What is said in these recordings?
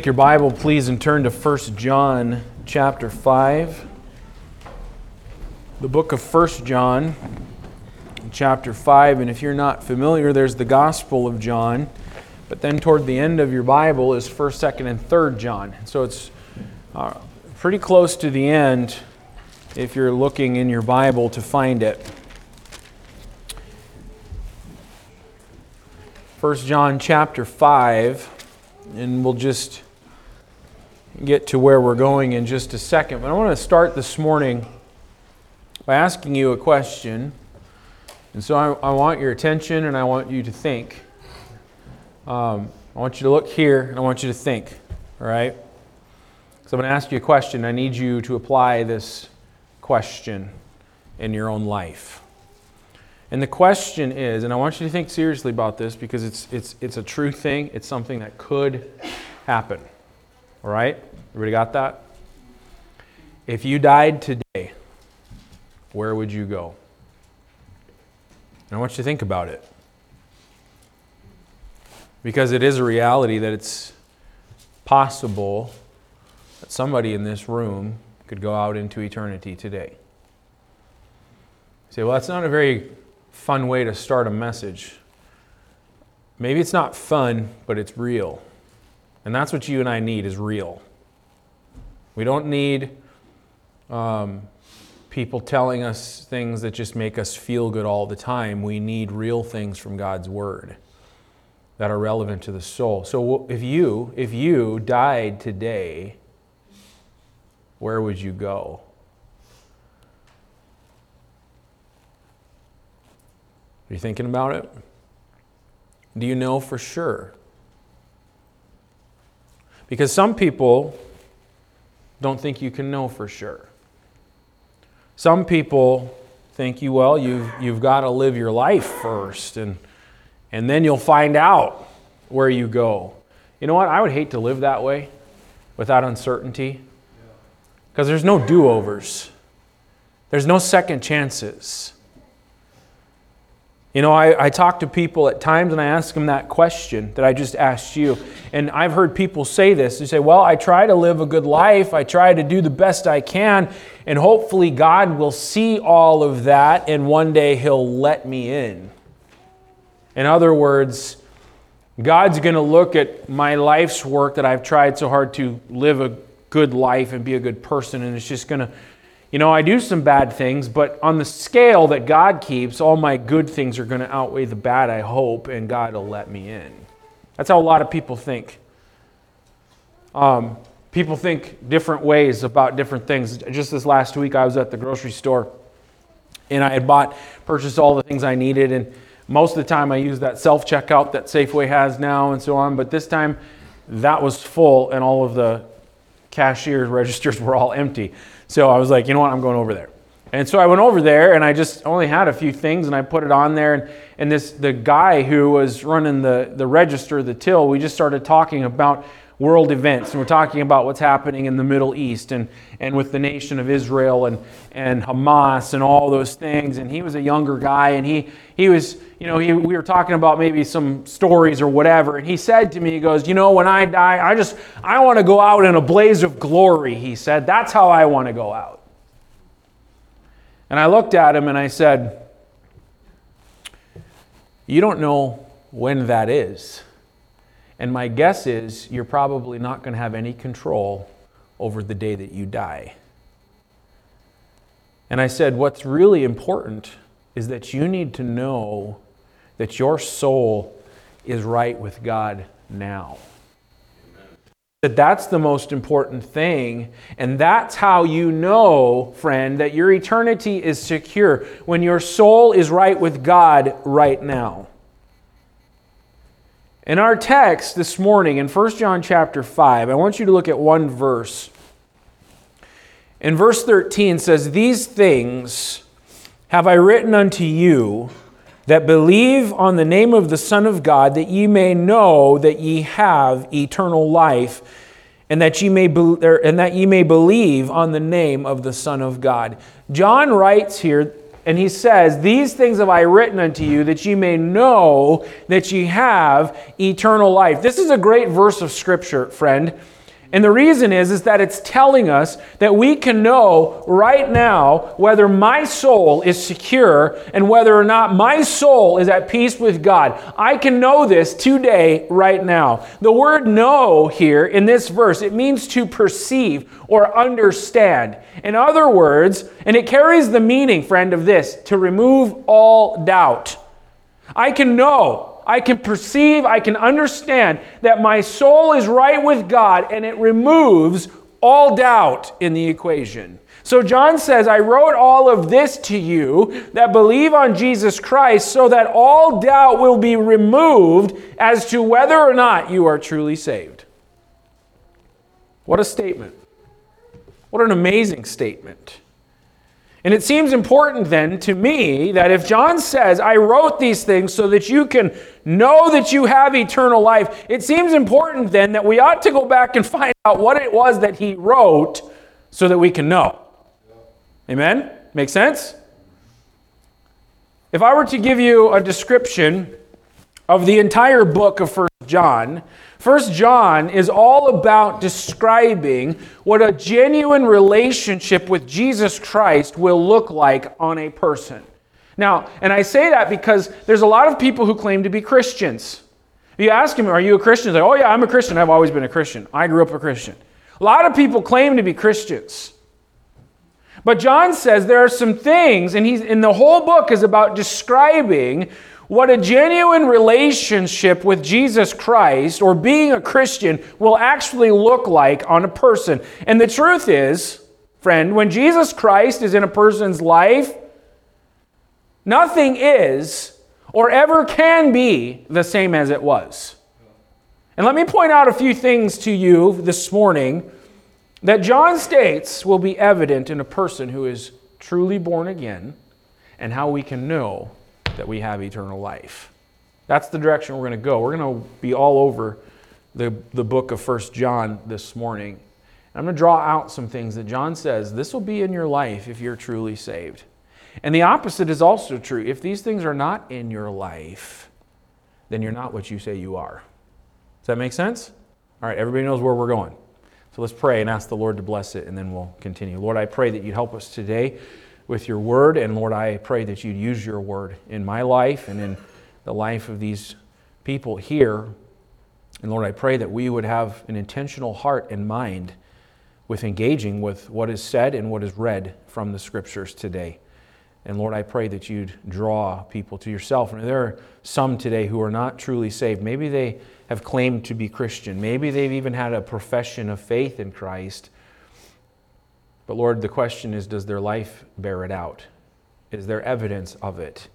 Take your Bible, please, and turn to 1 John chapter 5. The book of 1 John, chapter 5. And if you're not familiar, there's the Gospel of John. But then toward the end of your Bible is 1st, 2nd, and 3rd John. So it's uh, pretty close to the end if you're looking in your Bible to find it. 1 John chapter 5, and we'll just get to where we're going in just a second. But I want to start this morning by asking you a question. And so I, I want your attention and I want you to think. Um, I want you to look here and I want you to think, all right? So I'm going to ask you a question. I need you to apply this question in your own life. And the question is, and I want you to think seriously about this because it's, it's, it's a true thing, it's something that could happen. All right? Everybody got that? If you died today, where would you go? And I want you to think about it. Because it is a reality that it's possible that somebody in this room could go out into eternity today. You say, well, that's not a very fun way to start a message. Maybe it's not fun, but it's real. And that's what you and I need is real. We don't need um, people telling us things that just make us feel good all the time. We need real things from God's Word that are relevant to the soul. So if you, if you died today, where would you go? Are you thinking about it? Do you know for sure? Because some people don't think you can know for sure. Some people think you, well, you've, you've got to live your life first, and, and then you'll find out where you go. You know what? I would hate to live that way without uncertainty because there's no do overs, there's no second chances. You know, I, I talk to people at times and I ask them that question that I just asked you. And I've heard people say this. They say, Well, I try to live a good life, I try to do the best I can, and hopefully God will see all of that and one day He'll let me in. In other words, God's going to look at my life's work that I've tried so hard to live a good life and be a good person, and it's just going to you know, I do some bad things, but on the scale that God keeps, all my good things are going to outweigh the bad, I hope, and God will let me in. That's how a lot of people think. Um, people think different ways about different things. Just this last week, I was at the grocery store and I had bought, purchased all the things I needed, and most of the time I use that self checkout that Safeway has now and so on, but this time that was full and all of the cashier registers were all empty. So I was like, you know what, I'm going over there. And so I went over there and I just only had a few things and I put it on there. And, and this the guy who was running the, the register, the till, we just started talking about world events. And we're talking about what's happening in the Middle East and, and with the nation of Israel and, and Hamas and all those things. And he was a younger guy and he, he was, you know, he, we were talking about maybe some stories or whatever. And he said to me, he goes, You know, when I die, I just, I want to go out in a blaze of glory, he said. That's how I want to go out. And I looked at him and I said, You don't know when that is. And my guess is you're probably not going to have any control over the day that you die. And I said, What's really important is that you need to know that your soul is right with God now. That that's the most important thing. And that's how you know, friend, that your eternity is secure when your soul is right with God right now. In our text this morning in 1 John chapter 5, I want you to look at one verse. In verse 13 says, These things have I written unto you that believe on the name of the Son of God, that ye may know that ye have eternal life, and that ye may be, er, and that ye may believe on the name of the Son of God. John writes here, And he says, These things have I written unto you that ye may know that ye have eternal life. This is a great verse of Scripture, friend. And the reason is, is that it's telling us that we can know right now whether my soul is secure and whether or not my soul is at peace with God. I can know this today, right now. The word know here in this verse, it means to perceive or understand. In other words, and it carries the meaning, friend, of this to remove all doubt. I can know I can perceive, I can understand that my soul is right with God and it removes all doubt in the equation. So John says, I wrote all of this to you that believe on Jesus Christ so that all doubt will be removed as to whether or not you are truly saved. What a statement. What an amazing statement. And it seems important then to me that if John says, I wrote these things so that you can know that you have eternal life, it seems important then that we ought to go back and find out what it was that he wrote so that we can know. Amen? Make sense? If I were to give you a description of the entire book of First John, First John is all about describing what a genuine relationship with Jesus Christ will look like on a person. Now, and I say that because there's a lot of people who claim to be Christians. You ask them, Are you a Christian? They say, Oh, yeah, I'm a Christian. I've always been a Christian. I grew up a Christian. A lot of people claim to be Christians. But John says there are some things, and he's in the whole book is about describing what a genuine relationship with Jesus Christ or being a Christian will actually look like on a person. And the truth is, friend, when Jesus Christ is in a person's life, nothing is or ever can be the same as it was. And let me point out a few things to you this morning that John states will be evident in a person who is truly born again and how we can know that we have eternal life. That's the direction we're going to go. We're going to be all over the, the book of First John this morning. And I'm going to draw out some things that John says this will be in your life if you're truly saved. And the opposite is also true. If these things are not in your life, then you're not what you say you are. Does that make sense? All right, everybody knows where we're going. So let's pray and ask the Lord to bless it, and then we'll continue. Lord, I pray that you'd help us today with your word. And Lord, I pray that you'd use your word in my life and in the life of these people here. And Lord, I pray that we would have an intentional heart and mind with engaging with what is said and what is read from the scriptures today. And Lord, I pray that you'd draw people to yourself. And there are some today who are not truly saved. Maybe they have claimed to be Christian. Maybe they've even had a profession of faith in Christ but Lord, the question is does their life bear it out? Is there evidence of it?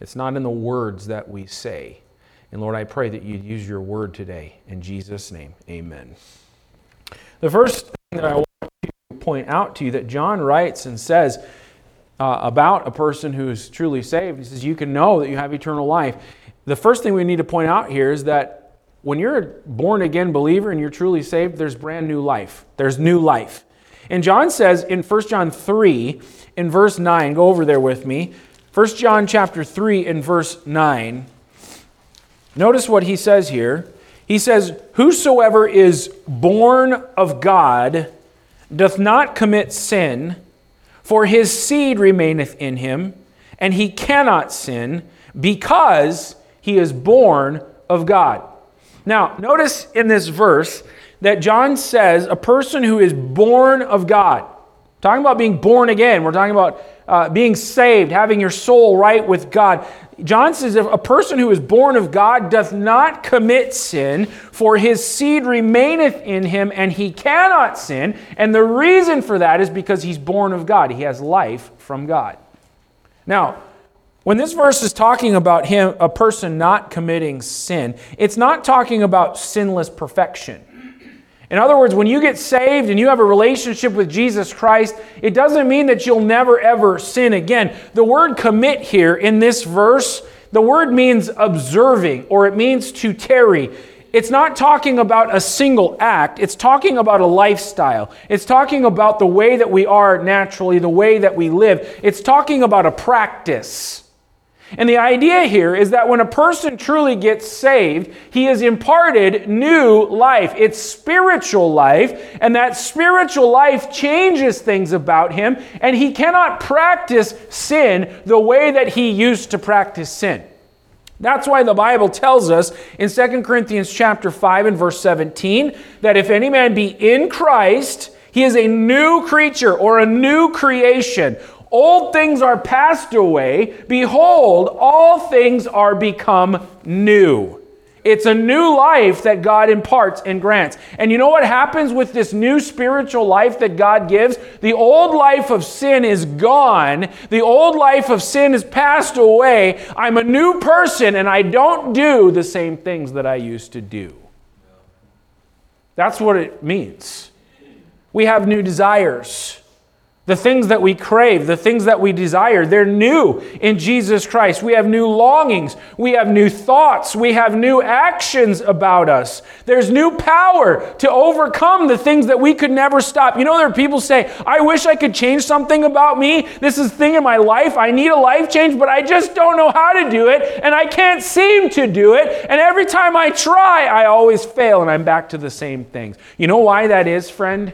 It's not in the words that we say. And Lord, I pray that you'd use your word today. In Jesus' name, amen. The first thing that I want to point out to you that John writes and says uh, about a person who is truly saved, he says, You can know that you have eternal life. The first thing we need to point out here is that when you're a born again believer and you're truly saved, there's brand new life. There's new life. And John says in 1 John 3, in verse 9, go over there with me. 1 John chapter 3 in verse 9. Notice what he says here. He says, Whosoever is born of God doth not commit sin, for his seed remaineth in him, and he cannot sin because he is born of God. Now, notice in this verse that John says a person who is born of God, talking about being born again, we're talking about uh, being saved, having your soul right with God. John says if a person who is born of God doth not commit sin, for his seed remaineth in him, and he cannot sin. And the reason for that is because he's born of God. He has life from God. Now, when this verse is talking about him, a person not committing sin, it's not talking about sinless perfection. In other words, when you get saved and you have a relationship with Jesus Christ, it doesn't mean that you'll never ever sin again. The word commit here in this verse, the word means observing or it means to tarry. it's not talking about a single act, it's talking about a lifestyle. It's talking about the way that we are naturally, the way that we live. It's talking about a practice. And the idea here is that when a person truly gets saved, he is imparted new life. It's spiritual life, and that spiritual life changes things about him, and he cannot practice sin the way that he used to practice sin. That's why the Bible tells us in 2 Corinthians chapter 5 and verse 17 that if any man be in Christ, he is a new creature or a new creation. Old things are passed away. Behold, all things are become new. It's a new life that God imparts and grants. And you know what happens with this new spiritual life that God gives? The old life of sin is gone. The old life of sin is passed away. I'm a new person and I don't do the same things that I used to do. That's what it means. We have new desires. The things that we crave, the things that we desire, they're new in Jesus Christ. We have new longings. We have new thoughts. We have new actions about us. There's new power to overcome the things that we could never stop. You know, there are people say, I wish I could change something about me. This is thing in my life. I need a life change, but I just don't know how to do it, and I can't seem to do it. And every time I try, I always fail, and I'm back to the same things. You know why that is, friend?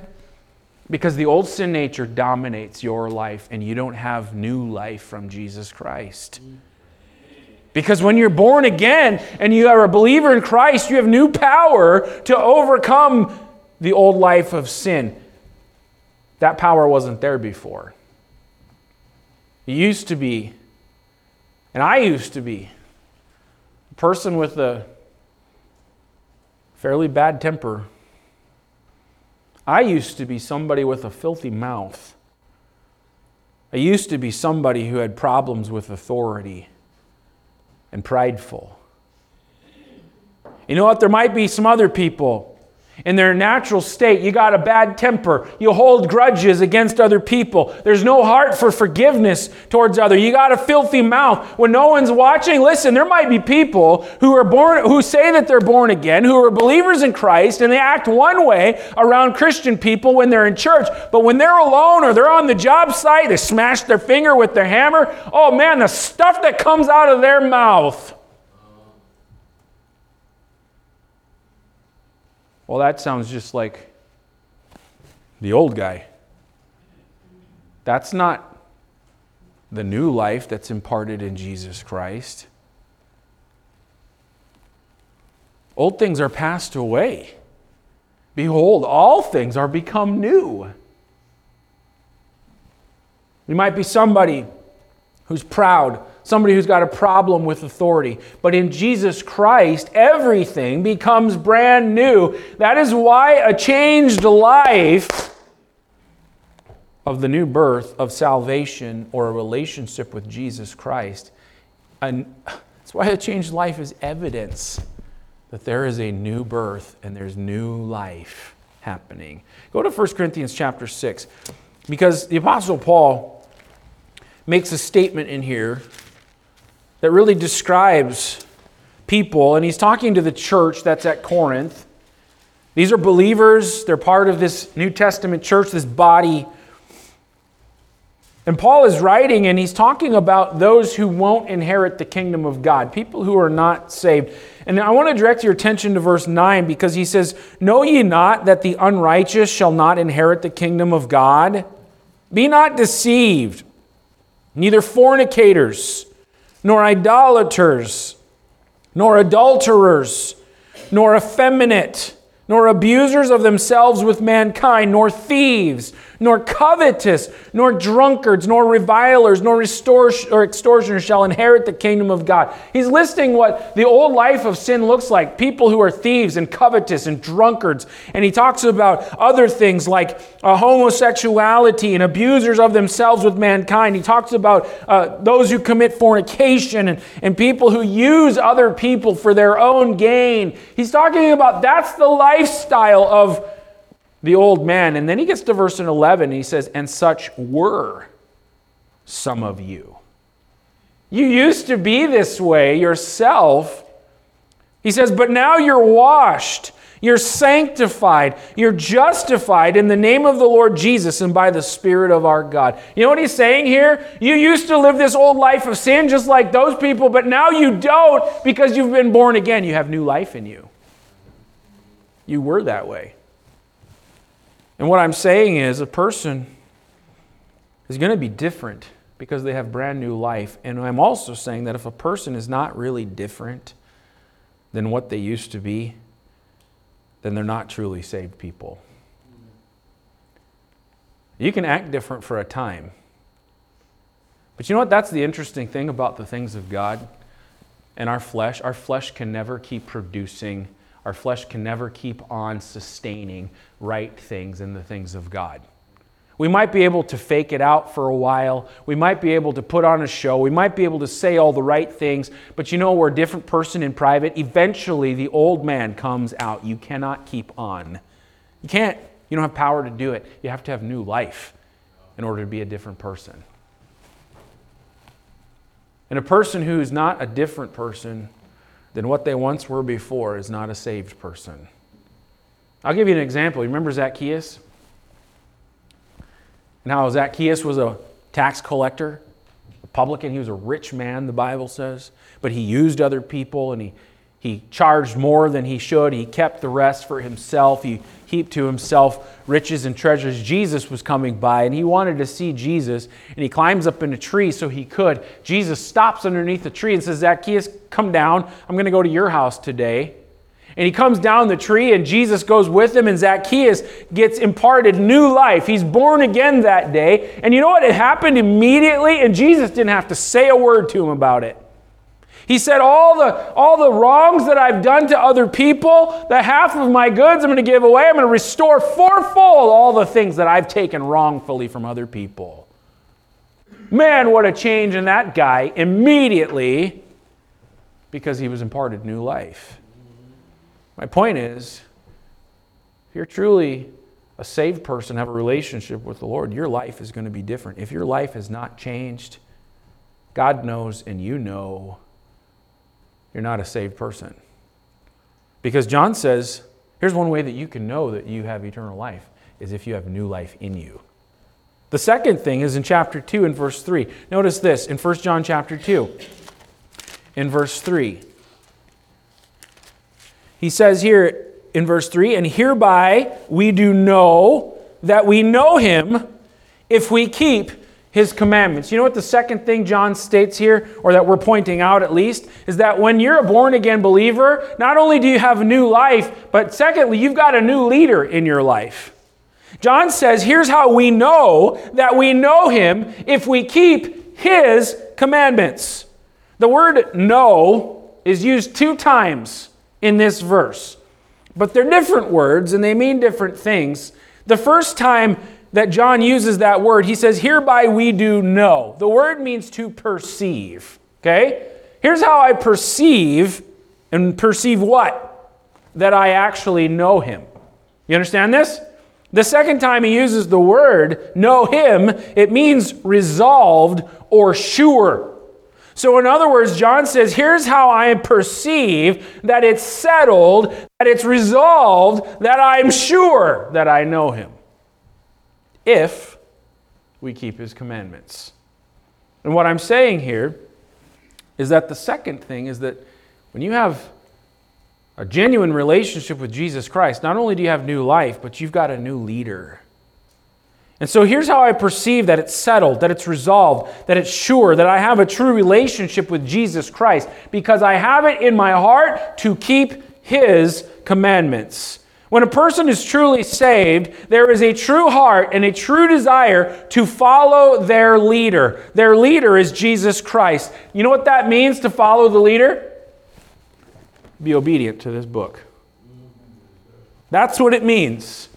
Because the old sin nature dominates your life and you don't have new life from Jesus Christ. Because when you're born again and you are a believer in Christ, you have new power to overcome the old life of sin. That power wasn't there before. It used to be, and I used to be, a person with a fairly bad temper I used to be somebody with a filthy mouth. I used to be somebody who had problems with authority and prideful. You know what? There might be some other people in their natural state. You got a bad temper. You hold grudges against other people. There's no heart for forgiveness towards other. You got a filthy mouth when no one's watching. Listen, there might be people who are born who say that they're born again, who are believers in Christ, and they act one way around Christian people when they're in church, but when they're alone or they're on the job site, they smash their finger with their hammer. Oh man, the stuff that comes out of their mouth. Well, that sounds just like the old guy. That's not the new life that's imparted in Jesus Christ. Old things are passed away. Behold, all things are become new. You might be somebody who's proud somebody who's got a problem with authority. But in Jesus Christ, everything becomes brand new. That is why a changed life of the new birth of salvation or a relationship with Jesus Christ, and that's why a changed life is evidence that there is a new birth and there's new life happening. Go to 1 Corinthians chapter 6 because the apostle Paul makes a statement in here that really describes people, and he's talking to the church that's at Corinth. These are believers, they're part of this New Testament church, this body. And Paul is writing and he's talking about those who won't inherit the kingdom of God, people who are not saved. And I want to direct your attention to verse 9 because he says, Know ye not that the unrighteous shall not inherit the kingdom of God? Be not deceived, neither fornicators nor idolaters, nor adulterers, nor effeminate, nor abusers of themselves with mankind, nor thieves, nor covetous, nor drunkards, nor revilers, nor extortioners shall inherit the kingdom of God. He's listing what the old life of sin looks like people who are thieves and covetous and drunkards. And he talks about other things like uh, homosexuality and abusers of themselves with mankind. He talks about uh, those who commit fornication and, and people who use other people for their own gain. He's talking about that's the lifestyle of the old man. And then he gets to verse 11 and he says, And such were some of you. You used to be this way yourself. He says, But now you're washed, you're sanctified, you're justified in the name of the Lord Jesus and by the Spirit of our God. You know what he's saying here? You used to live this old life of sin just like those people, but now you don't because you've been born again. You have new life in you. You were that way. And what I'm saying is, a person is going to be different because they have brand new life. And I'm also saying that if a person is not really different than what they used to be, then they're not truly saved people. You can act different for a time. But you know what? That's the interesting thing about the things of God and our flesh. Our flesh can never keep producing, our flesh can never keep on sustaining right things in the things of God. We might be able to fake it out for a while. We might be able to put on a show. We might be able to say all the right things. But you know, we're a different person in private. Eventually, the old man comes out. You cannot keep on. You can't. You don't have power to do it. You have to have new life in order to be a different person. And a person who is not a different person than what they once were before is not a saved person. I'll give you an example. You remember Zacchaeus? Now, Zacchaeus was a tax collector, a publican. He was a rich man, the Bible says, but he used other people and he, he charged more than he should. He kept the rest for himself. He heaped to himself riches and treasures. Jesus was coming by and he wanted to see Jesus and he climbs up in a tree so he could. Jesus stops underneath the tree and says, Zacchaeus, come down. I'm going to go to your house today. And he comes down the tree, and Jesus goes with him, and Zacchaeus gets imparted new life. He's born again that day. And you know what? It happened immediately, and Jesus didn't have to say a word to him about it. He said, all the, all the wrongs that I've done to other people, the half of my goods I'm going to give away. I'm going to restore fourfold all the things that I've taken wrongfully from other people. Man, what a change in that guy immediately because he was imparted new life. My point is, if you're truly a saved person, have a relationship with the Lord, your life is going to be different. If your life has not changed, God knows and you know you're not a saved person. Because John says, here's one way that you can know that you have eternal life is if you have new life in you. The second thing is in chapter 2 and verse 3. Notice this in 1 John chapter 2 in verse 3. He says here in verse 3 And hereby we do know that we know him if we keep his commandments. You know what the second thing John states here, or that we're pointing out at least, is that when you're a born again believer, not only do you have a new life, but secondly, you've got a new leader in your life. John says, here's how we know that we know him if we keep his commandments. The word know is used two times in this verse. But they're different words and they mean different things. The first time that John uses that word, he says, Hereby we do know. The word means to perceive. Okay? Here's how I perceive, and perceive what? That I actually know him. You understand this? The second time he uses the word know him, it means resolved or sure. So, in other words, John says, here's how I perceive that it's settled, that it's resolved, that I'm sure that I know him. If we keep his commandments. And what I'm saying here is that the second thing is that when you have a genuine relationship with Jesus Christ, not only do you have new life, but you've got a new leader. And so here's how I perceive that it's settled, that it's resolved, that it's sure, that I have a true relationship with Jesus Christ, because I have it in my heart to keep His commandments. When a person is truly saved, there is a true heart and a true desire to follow their leader. Their leader is Jesus Christ. You know what that means to follow the leader? Be obedient to this book. That's what it means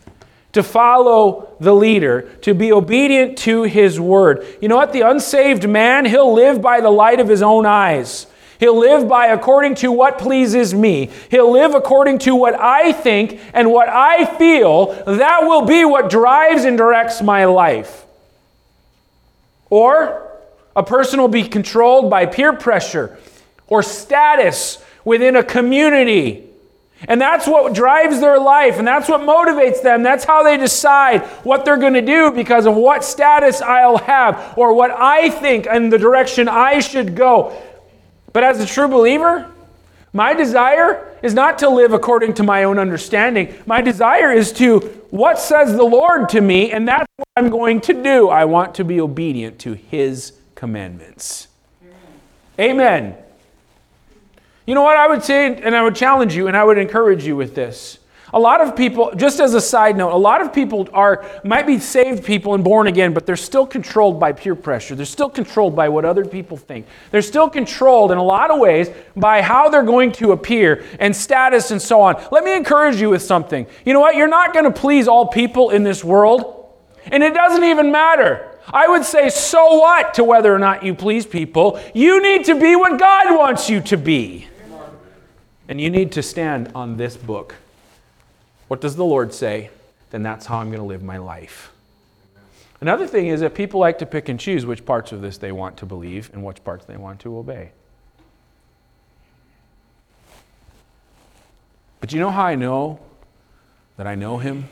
to follow the leader, to be obedient to his word. You know what? The unsaved man, he'll live by the light of his own eyes. He'll live by according to what pleases me. He'll live according to what I think and what I feel. That will be what drives and directs my life. Or a person will be controlled by peer pressure or status within a community. And that's what drives their life, and that's what motivates them. That's how they decide what they're going to do because of what status I'll have or what I think and the direction I should go. But as a true believer, my desire is not to live according to my own understanding. My desire is to what says the Lord to me, and that's what I'm going to do. I want to be obedient to His commandments. Amen. You know what I would say, and I would challenge you, and I would encourage you with this. A lot of people, just as a side note, a lot of people are might be saved people and born again, but they're still controlled by peer pressure. They're still controlled by what other people think. They're still controlled in a lot of ways by how they're going to appear and status and so on. Let me encourage you with something. You know what? You're not going to please all people in this world, and it doesn't even matter. I would say, so what to whether or not you please people? You need to be what God wants you to be. And you need to stand on this book. What does the Lord say? Then that's how I'm going to live my life. Another thing is that people like to pick and choose which parts of this they want to believe and which parts they want to obey. But you know how I know that I know Him?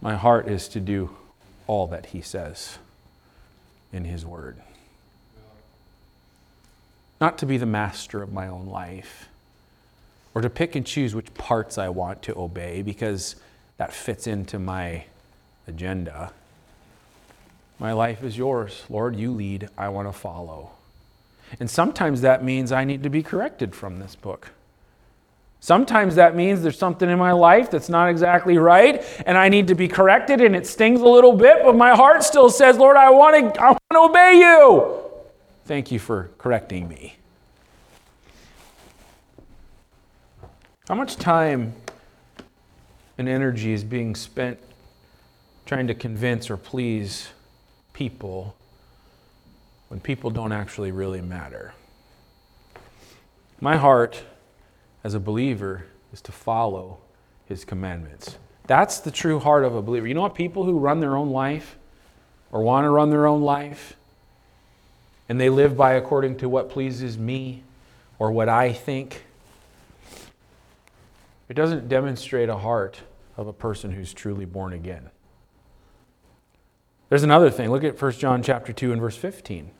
My heart is to do all that He says in His Word. Not to be the master of my own life or to pick and choose which parts I want to obey because that fits into my agenda. My life is yours. Lord, you lead. I want to follow. And sometimes that means I need to be corrected from this book. Sometimes that means there's something in my life that's not exactly right, and I need to be corrected, and it stings a little bit, but my heart still says, Lord, I want to, I want to obey you. Thank you for correcting me. How much time and energy is being spent trying to convince or please people when people don't actually really matter? My heart as a believer is to follow his commandments. That's the true heart of a believer. You know what? People who run their own life or want to run their own life and they live by according to what pleases me or what I think, it doesn't demonstrate a heart of a person who's truly born again. There's another thing. Look at 1 John chapter 2 and verse 15.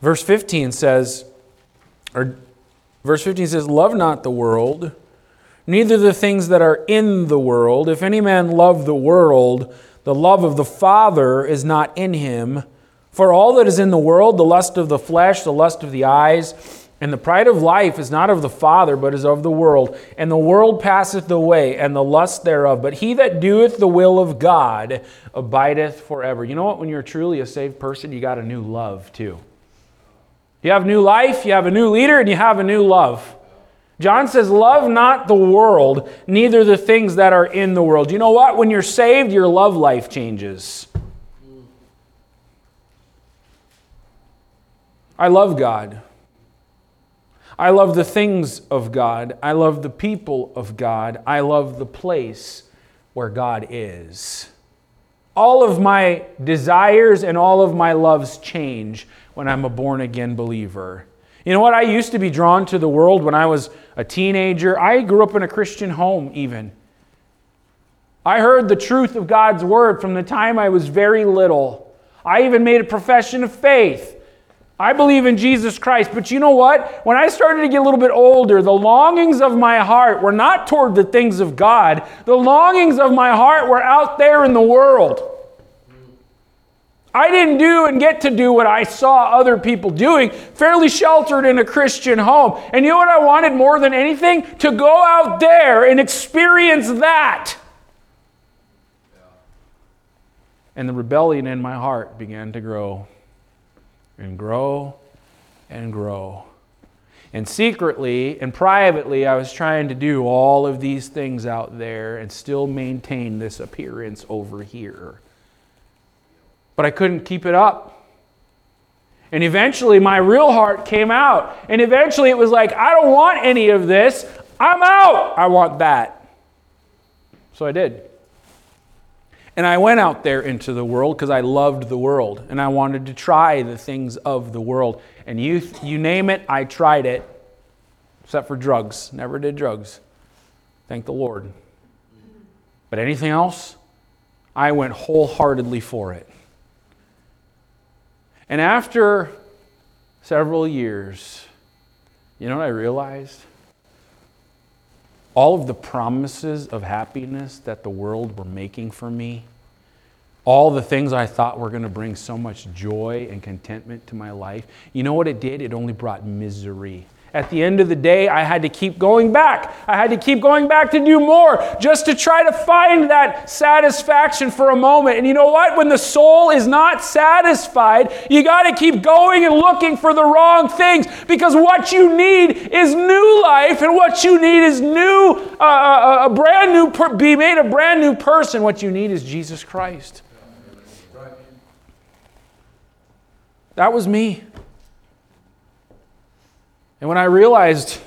Verse 15 says, or Verse 15 says, Love not the world, neither the things that are in the world. If any man love the world, the love of the Father is not in him. For all that is in the world, the lust of the flesh, the lust of the eyes, and the pride of life is not of the Father, but is of the world. And the world passeth away, and the lust thereof. But he that doeth the will of God abideth forever. You know what? When you're truly a saved person, you got a new love too. You have new life, you have a new leader, and you have a new love. John says, Love not the world, neither the things that are in the world. You know what? When you're saved, your love life changes. I love God. I love the things of God. I love the people of God. I love the place where God is. All of my desires and all of my loves change when I'm a born again believer. You know what? I used to be drawn to the world when I was a teenager. I grew up in a Christian home, even. I heard the truth of God's word from the time I was very little. I even made a profession of faith. I believe in Jesus Christ. But you know what? When I started to get a little bit older, the longings of my heart were not toward the things of God. The longings of my heart were out there in the world. I didn't do and get to do what I saw other people doing, fairly sheltered in a Christian home. And you know what I wanted more than anything? To go out there and experience that. And the rebellion in my heart began to grow and grow and grow. And secretly and privately, I was trying to do all of these things out there and still maintain this appearance over here but I couldn't keep it up. And eventually my real heart came out. And eventually it was like, I don't want any of this. I'm out. I want that. So I did. And I went out there into the world because I loved the world and I wanted to try the things of the world. And you, you name it, I tried it, except for drugs. Never did drugs. Thank the Lord. But anything else, I went wholeheartedly for it. And after several years, you know what I realized? All of the promises of happiness that the world were making for me, all the things I thought were going to bring so much joy and contentment to my life, you know what it did? It only brought misery. At the end of the day, I had to keep going back. I had to keep going back to do more just to try to find that satisfaction for a moment. And you know what? When the soul is not satisfied, you got to keep going and looking for the wrong things because what you need is new life and what you need is new, uh, uh, uh a brand new, per- be made a brand new person. What you need is Jesus Christ. That was me. And when I realized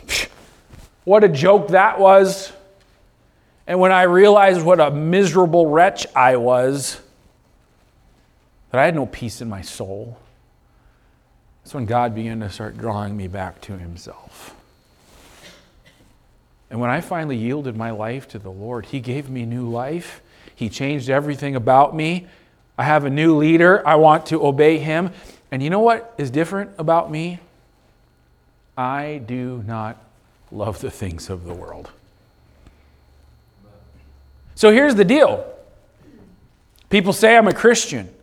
what a joke that was, and when I realized what a miserable wretch I was, that I had no peace in my soul, that's when God began to start drawing me back to Himself. And when I finally yielded my life to the Lord, He gave me new life. He changed everything about me. I have a new leader. I want to obey Him. And you know what is different about me? I do not love the things of the world. So here's the deal people say I'm a Christian,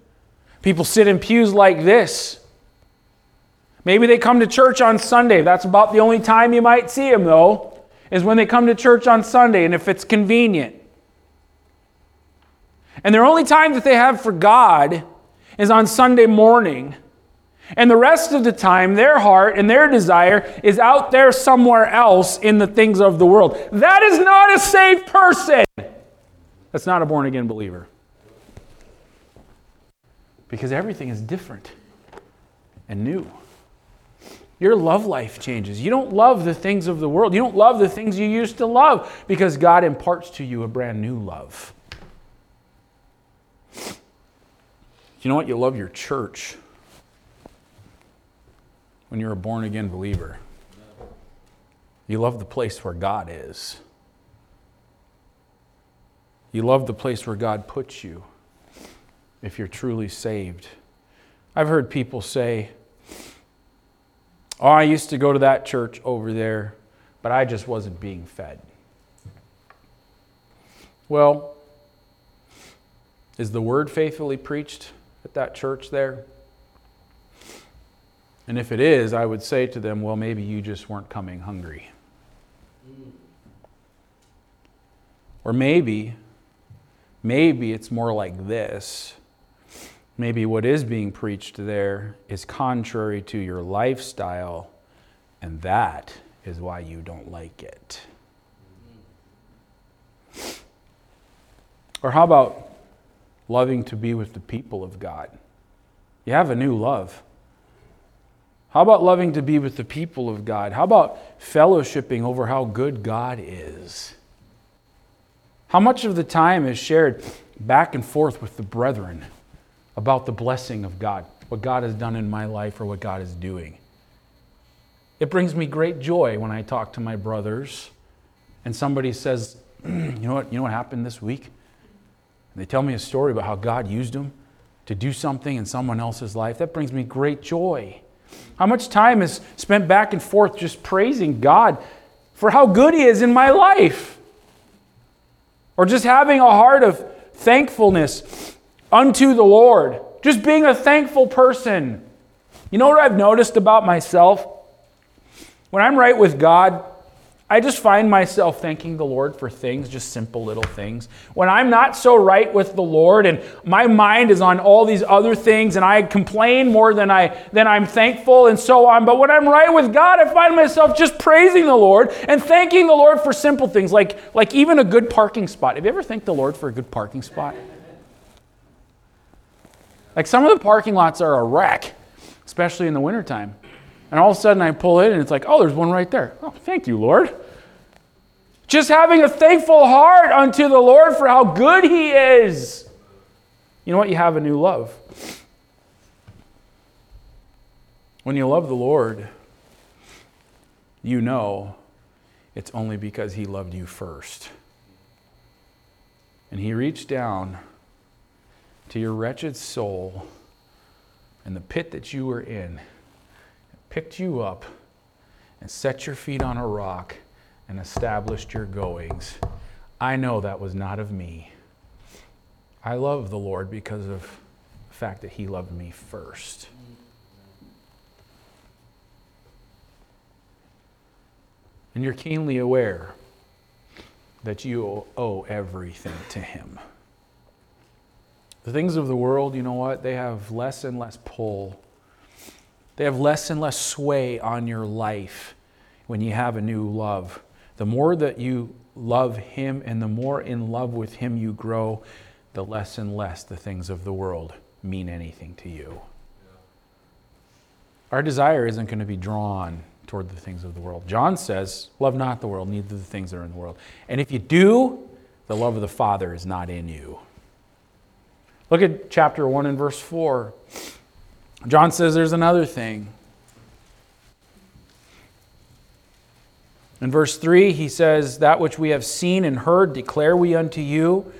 people sit in pews like this. Maybe they come to church on Sunday. That's about the only time you might see them, though, is when they come to church on Sunday and if it's convenient. And their only time that they have for God is on Sunday morning and the rest of the time, their heart and their desire is out there somewhere else in the things of the world. That is not a saved person. That's not a born again believer. Because everything is different and new. Your love life changes. You don't love the things of the world. You don't love the things you used to love because God imparts to you a brand new love. You know what? You love your church when you're a born again believer. You love the place where God is. You love the place where God puts you if you're truly saved. I've heard people say, Oh, I used to go to that church over there, but I just wasn't being fed. Well, is the word faithfully preached at that church there? And if it is, I would say to them, well, maybe you just weren't coming hungry. Or maybe, maybe it's more like this. Maybe what is being preached there is contrary to your lifestyle, and that is why you don't like it. Or how about loving to be with the people of God? You have a new love. How about loving to be with the people of God? How about fellowshipping over how good God is? How much of the time is shared back and forth with the brethren about the blessing of God, what God has done in my life or what God is doing? It brings me great joy when I talk to my brothers and somebody says, you know what, you know what happened this week? And they tell me a story about how God used them to do something in someone else's life. That brings me great joy. How much time is spent back and forth just praising God for how good He is in my life? Or just having a heart of thankfulness unto the Lord. Just being a thankful person. You know what I've noticed about myself? When I'm right with God, I just find myself thanking the Lord for things, just simple little things. When I'm not so right with the Lord and my mind is on all these other things and I complain more than, I, than I'm thankful and so on. But when I'm right with God, I find myself just praising the Lord and thanking the Lord for simple things like, like even a good parking spot. Have you ever thanked the Lord for a good parking spot? Like some of the parking lots are a wreck, especially in the wintertime. And all of a sudden I pull in and it's like, oh, there's one right there. Oh, thank you, Lord. Just having a thankful heart unto the Lord for how good He is. You know what? You have a new love. When you love the Lord, you know it's only because He loved you first. And He reached down to your wretched soul and the pit that you were in, picked you up, and set your feet on a rock and established your goings. I know that was not of me. I love the Lord because of the fact that He loved me first. And you're keenly aware that you owe everything to Him. The things of the world, you know what? They have less and less pull. They have less and less sway on your life when you have a new love. The more that you love Him and the more in love with Him you grow, the less and less the things of the world mean anything to you. Our desire isn't going to be drawn toward the things of the world. John says, Love not the world, neither the things that are in the world. And if you do, the love of the Father is not in you. Look at chapter 1 and verse 4. John says there's another thing. In verse 3, he says, That which we have seen and heard declare we unto you,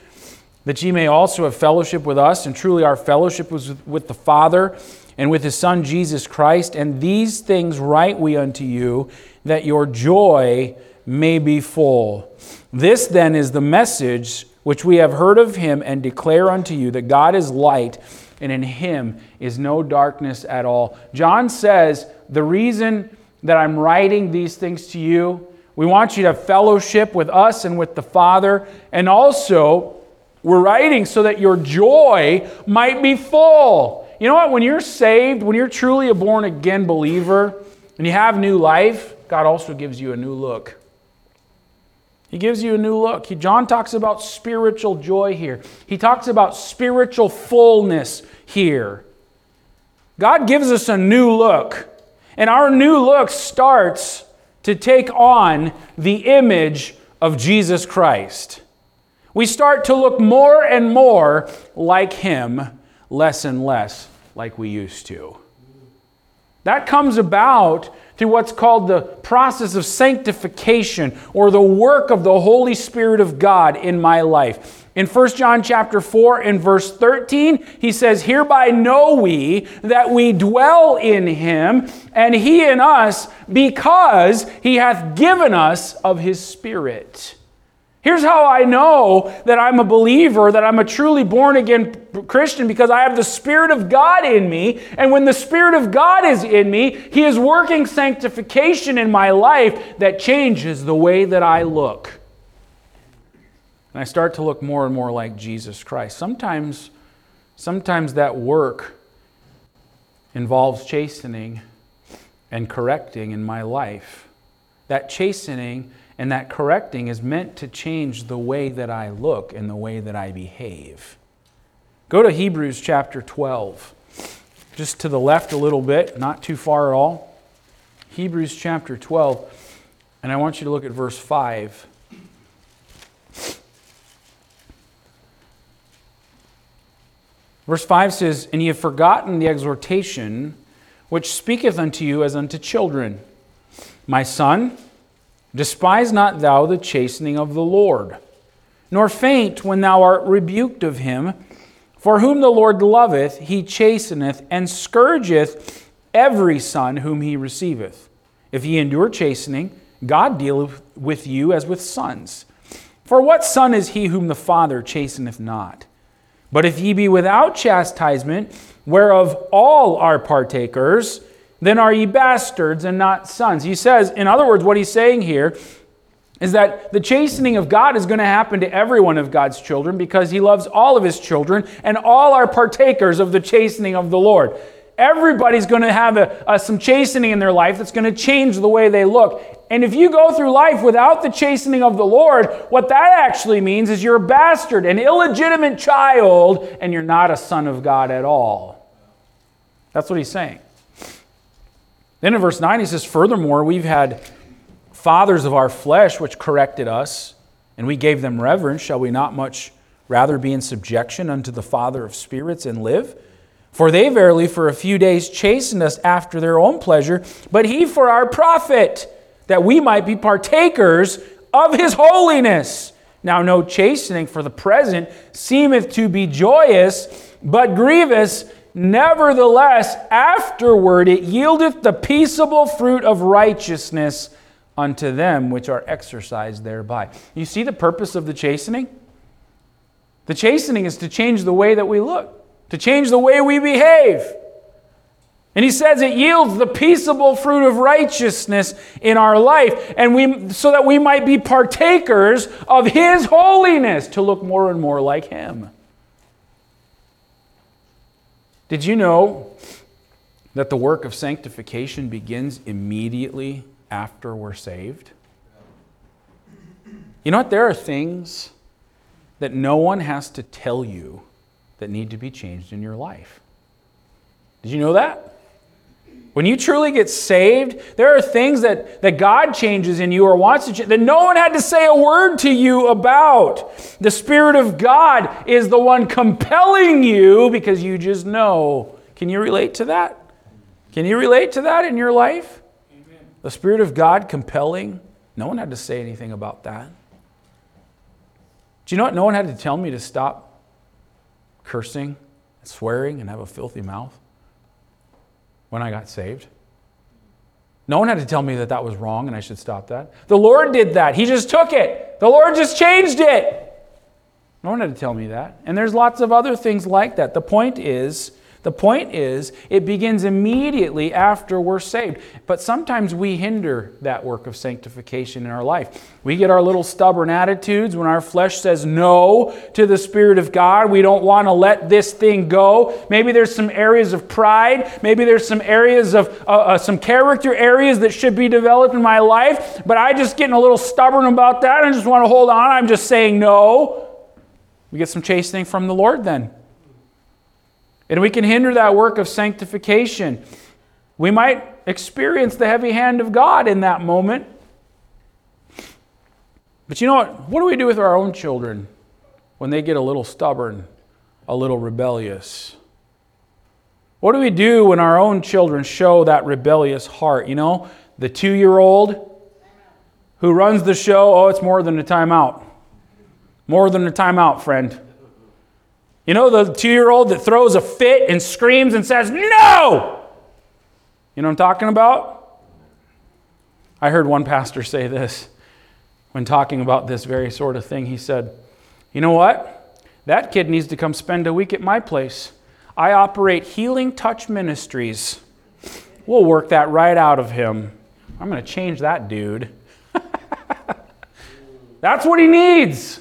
that ye may also have fellowship with us. And truly, our fellowship was with the Father and with his Son Jesus Christ. And these things write we unto you, that your joy may be full. This then is the message which we have heard of him and declare unto you that God is light, and in him is no darkness at all. John says, The reason that I'm writing these things to you, we want you to fellowship with us and with the Father, and also we're writing so that your joy might be full. You know what? When you're saved, when you're truly a born again believer, and you have new life, God also gives you a new look. He gives you a new look. He, John talks about spiritual joy here. He talks about spiritual fullness here. God gives us a new look. And our new look starts to take on the image of Jesus Christ. We start to look more and more like Him, less and less like we used to. That comes about through what's called the process of sanctification or the work of the Holy Spirit of God in my life. In 1 John chapter 4 and verse 13, he says, Hereby know we that we dwell in him, and he in us, because he hath given us of his Spirit. Here's how I know that I'm a believer, that I'm a truly born again Christian, because I have the Spirit of God in me. And when the Spirit of God is in me, He is working sanctification in my life that changes the way that I look. And I start to look more and more like Jesus Christ. Sometimes, sometimes that work involves chastening and correcting in my life. That chastening and that correcting is meant to change the way that I look and the way that I behave. Go to Hebrews chapter 12, just to the left a little bit, not too far at all. Hebrews chapter 12, and I want you to look at verse 5. Verse 5 says, And ye have forgotten the exhortation which speaketh unto you as unto children. My son, Despise not thou the chastening of the Lord, nor faint when thou art rebuked of him. For whom the Lord loveth, he chasteneth and scourgeth every son whom he receiveth. If ye endure chastening, God dealeth with you as with sons. For what son is he whom the Father chasteneth not? But if ye be without chastisement, whereof all are partakers, then are ye bastards and not sons. He says, in other words, what he's saying here is that the chastening of God is going to happen to every one of God's children because he loves all of his children and all are partakers of the chastening of the Lord. Everybody's going to have a, a, some chastening in their life that's going to change the way they look. And if you go through life without the chastening of the Lord, what that actually means is you're a bastard, an illegitimate child, and you're not a son of God at all. That's what he's saying. Then in verse 9, he says, Furthermore, we've had fathers of our flesh which corrected us, and we gave them reverence. Shall we not much rather be in subjection unto the Father of spirits and live? For they verily for a few days chastened us after their own pleasure, but he for our profit, that we might be partakers of his holiness. Now, no chastening for the present seemeth to be joyous, but grievous. Nevertheless, afterward it yieldeth the peaceable fruit of righteousness unto them which are exercised thereby. You see the purpose of the chastening? The chastening is to change the way that we look, to change the way we behave. And he says it yields the peaceable fruit of righteousness in our life, and we so that we might be partakers of his holiness to look more and more like him. Did you know that the work of sanctification begins immediately after we're saved? You know what? There are things that no one has to tell you that need to be changed in your life. Did you know that? When you truly get saved, there are things that, that God changes in you or wants to change that no one had to say a word to you about. The Spirit of God is the one compelling you because you just know. Can you relate to that? Can you relate to that in your life? Amen. The Spirit of God compelling? No one had to say anything about that. Do you know what? No one had to tell me to stop cursing, and swearing, and have a filthy mouth when I got saved. No one had to tell me that that was wrong and I should stop that. The Lord did that. He just took it. The Lord just changed it. No one had to tell me that. And there's lots of other things like that. The point is, the point is, it begins immediately after we're saved. But sometimes we hinder that work of sanctification in our life. We get our little stubborn attitudes when our flesh says no to the Spirit of God. We don't want to let this thing go. Maybe there's some areas of pride. Maybe there's some areas of uh, uh, some character areas that should be developed in my life. But I just getting a little stubborn about that I just want to hold on. I'm just saying no. We get some chastening from the Lord then. And we can hinder that work of sanctification. We might experience the heavy hand of God in that moment. But you know what? What do we do with our own children when they get a little stubborn, a little rebellious? What do we do when our own children show that rebellious heart? You know, the two year old who runs the show, oh, it's more than a timeout. More than a timeout, friend. You know the two year old that throws a fit and screams and says, No! You know what I'm talking about? I heard one pastor say this when talking about this very sort of thing. He said, You know what? That kid needs to come spend a week at my place. I operate healing touch ministries. We'll work that right out of him. I'm going to change that dude. That's what he needs.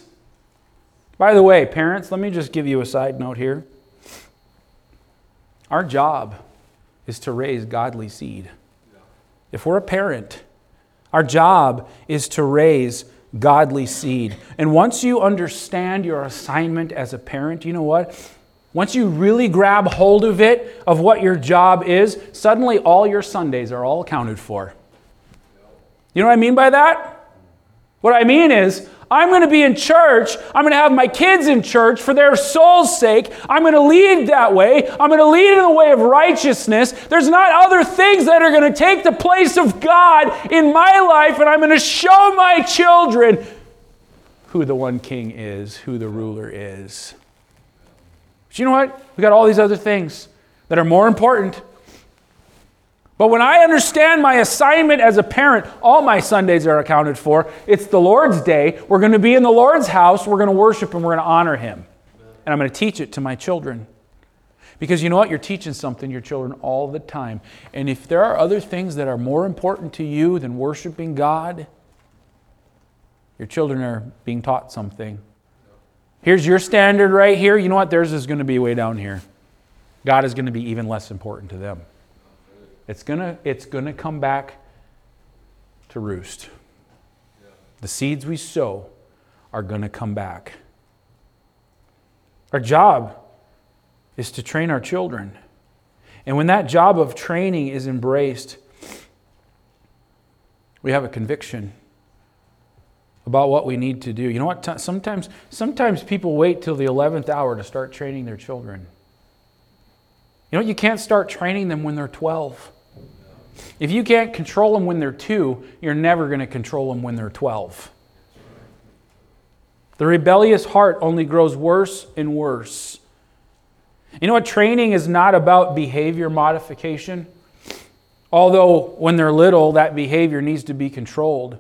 By the way, parents, let me just give you a side note here. Our job is to raise godly seed. If we're a parent, our job is to raise godly seed. And once you understand your assignment as a parent, you know what? Once you really grab hold of it, of what your job is, suddenly all your Sundays are all accounted for. You know what I mean by that? What I mean is, I'm going to be in church. I'm going to have my kids in church for their soul's sake. I'm going to lead that way. I'm going to lead in the way of righteousness. There's not other things that are going to take the place of God in my life, and I'm going to show my children who the one king is, who the ruler is. But you know what? We got all these other things that are more important. But when I understand my assignment as a parent, all my Sundays are accounted for. It's the Lord's day. We're going to be in the Lord's house. We're going to worship and we're going to honor Him. And I'm going to teach it to my children. Because you know what? You're teaching something your children all the time. And if there are other things that are more important to you than worshiping God, your children are being taught something. Here's your standard right here. You know what? Theirs is going to be way down here. God is going to be even less important to them. It's gonna, it's gonna come back to roost. The seeds we sow are going to come back. Our job is to train our children. And when that job of training is embraced, we have a conviction about what we need to do. You know what? Sometimes, sometimes people wait till the 11th hour to start training their children. You know, what? you can't start training them when they're 12. If you can't control them when they're two, you're never going to control them when they're 12. The rebellious heart only grows worse and worse. You know what? Training is not about behavior modification. Although, when they're little, that behavior needs to be controlled.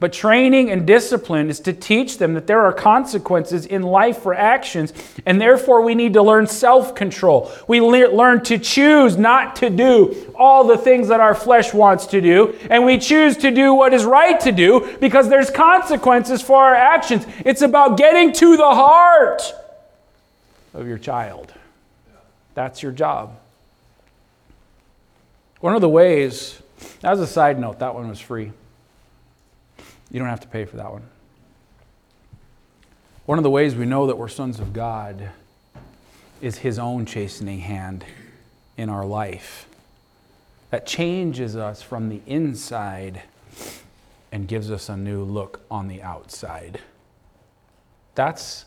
But training and discipline is to teach them that there are consequences in life for actions, and therefore we need to learn self control. We learn to choose not to do all the things that our flesh wants to do, and we choose to do what is right to do because there's consequences for our actions. It's about getting to the heart of your child. That's your job. One of the ways, as a side note, that one was free. You don't have to pay for that one. One of the ways we know that we're sons of God is His own chastening hand in our life that changes us from the inside and gives us a new look on the outside. That's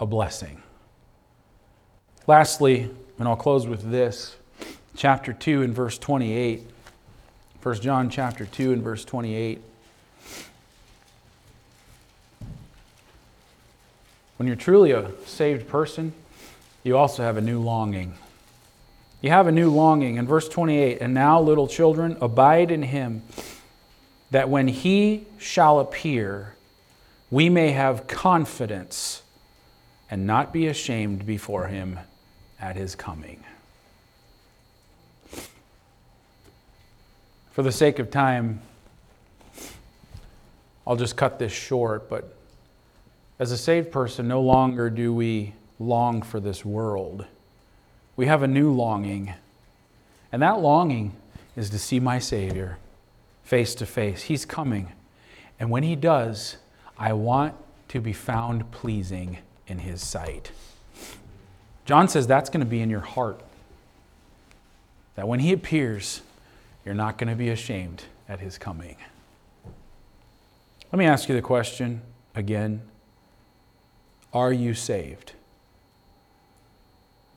a blessing. Lastly, and I'll close with this, chapter 2 and verse 28. 1 John chapter 2 and verse 28. When you're truly a saved person, you also have a new longing. You have a new longing. In verse 28, and now, little children, abide in him, that when he shall appear, we may have confidence and not be ashamed before him at his coming. For the sake of time, I'll just cut this short, but as a saved person, no longer do we long for this world. We have a new longing. And that longing is to see my Savior face to face. He's coming. And when He does, I want to be found pleasing in His sight. John says that's going to be in your heart. That when He appears, you're not going to be ashamed at His coming. Let me ask you the question again are you saved?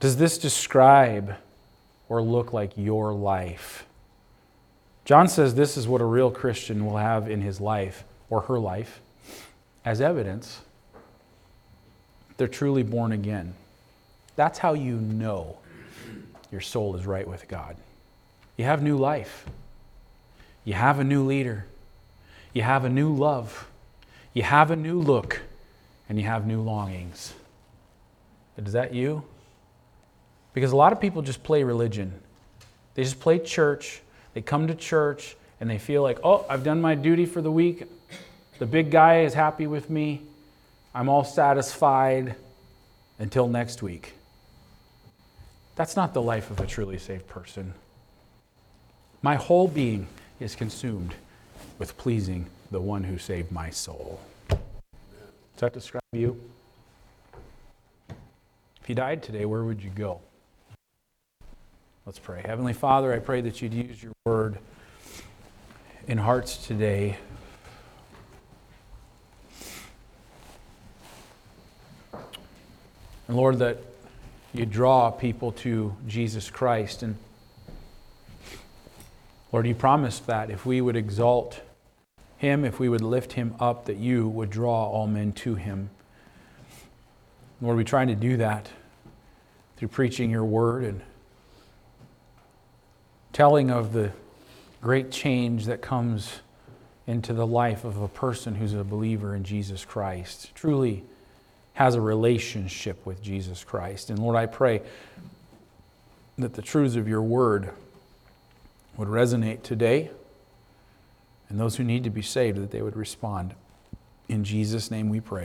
Does this describe or look like your life? John says this is what a real Christian will have in his life or her life as evidence they're truly born again. That's how you know your soul is right with God. You have new life, you have a new leader, you have a new love, you have a new look and you have new longings. Is that you? Because a lot of people just play religion. They just play church. They come to church and they feel like, oh, I've done my duty for the week. The big guy is happy with me. I'm all satisfied until next week. That's not the life of a truly saved person. My whole being is consumed with pleasing the one who saved my soul. That describe you? If you died today, where would you go? Let's pray. Heavenly Father, I pray that you'd use your word in hearts today. And Lord, that you draw people to Jesus Christ. And Lord, you promised that if we would exalt him, if we would lift him up, that you would draw all men to him. Lord, we try to do that through preaching your word and telling of the great change that comes into the life of a person who's a believer in Jesus Christ, truly has a relationship with Jesus Christ. And Lord, I pray that the truths of your word would resonate today and those who need to be saved, that they would respond. In Jesus' name we pray.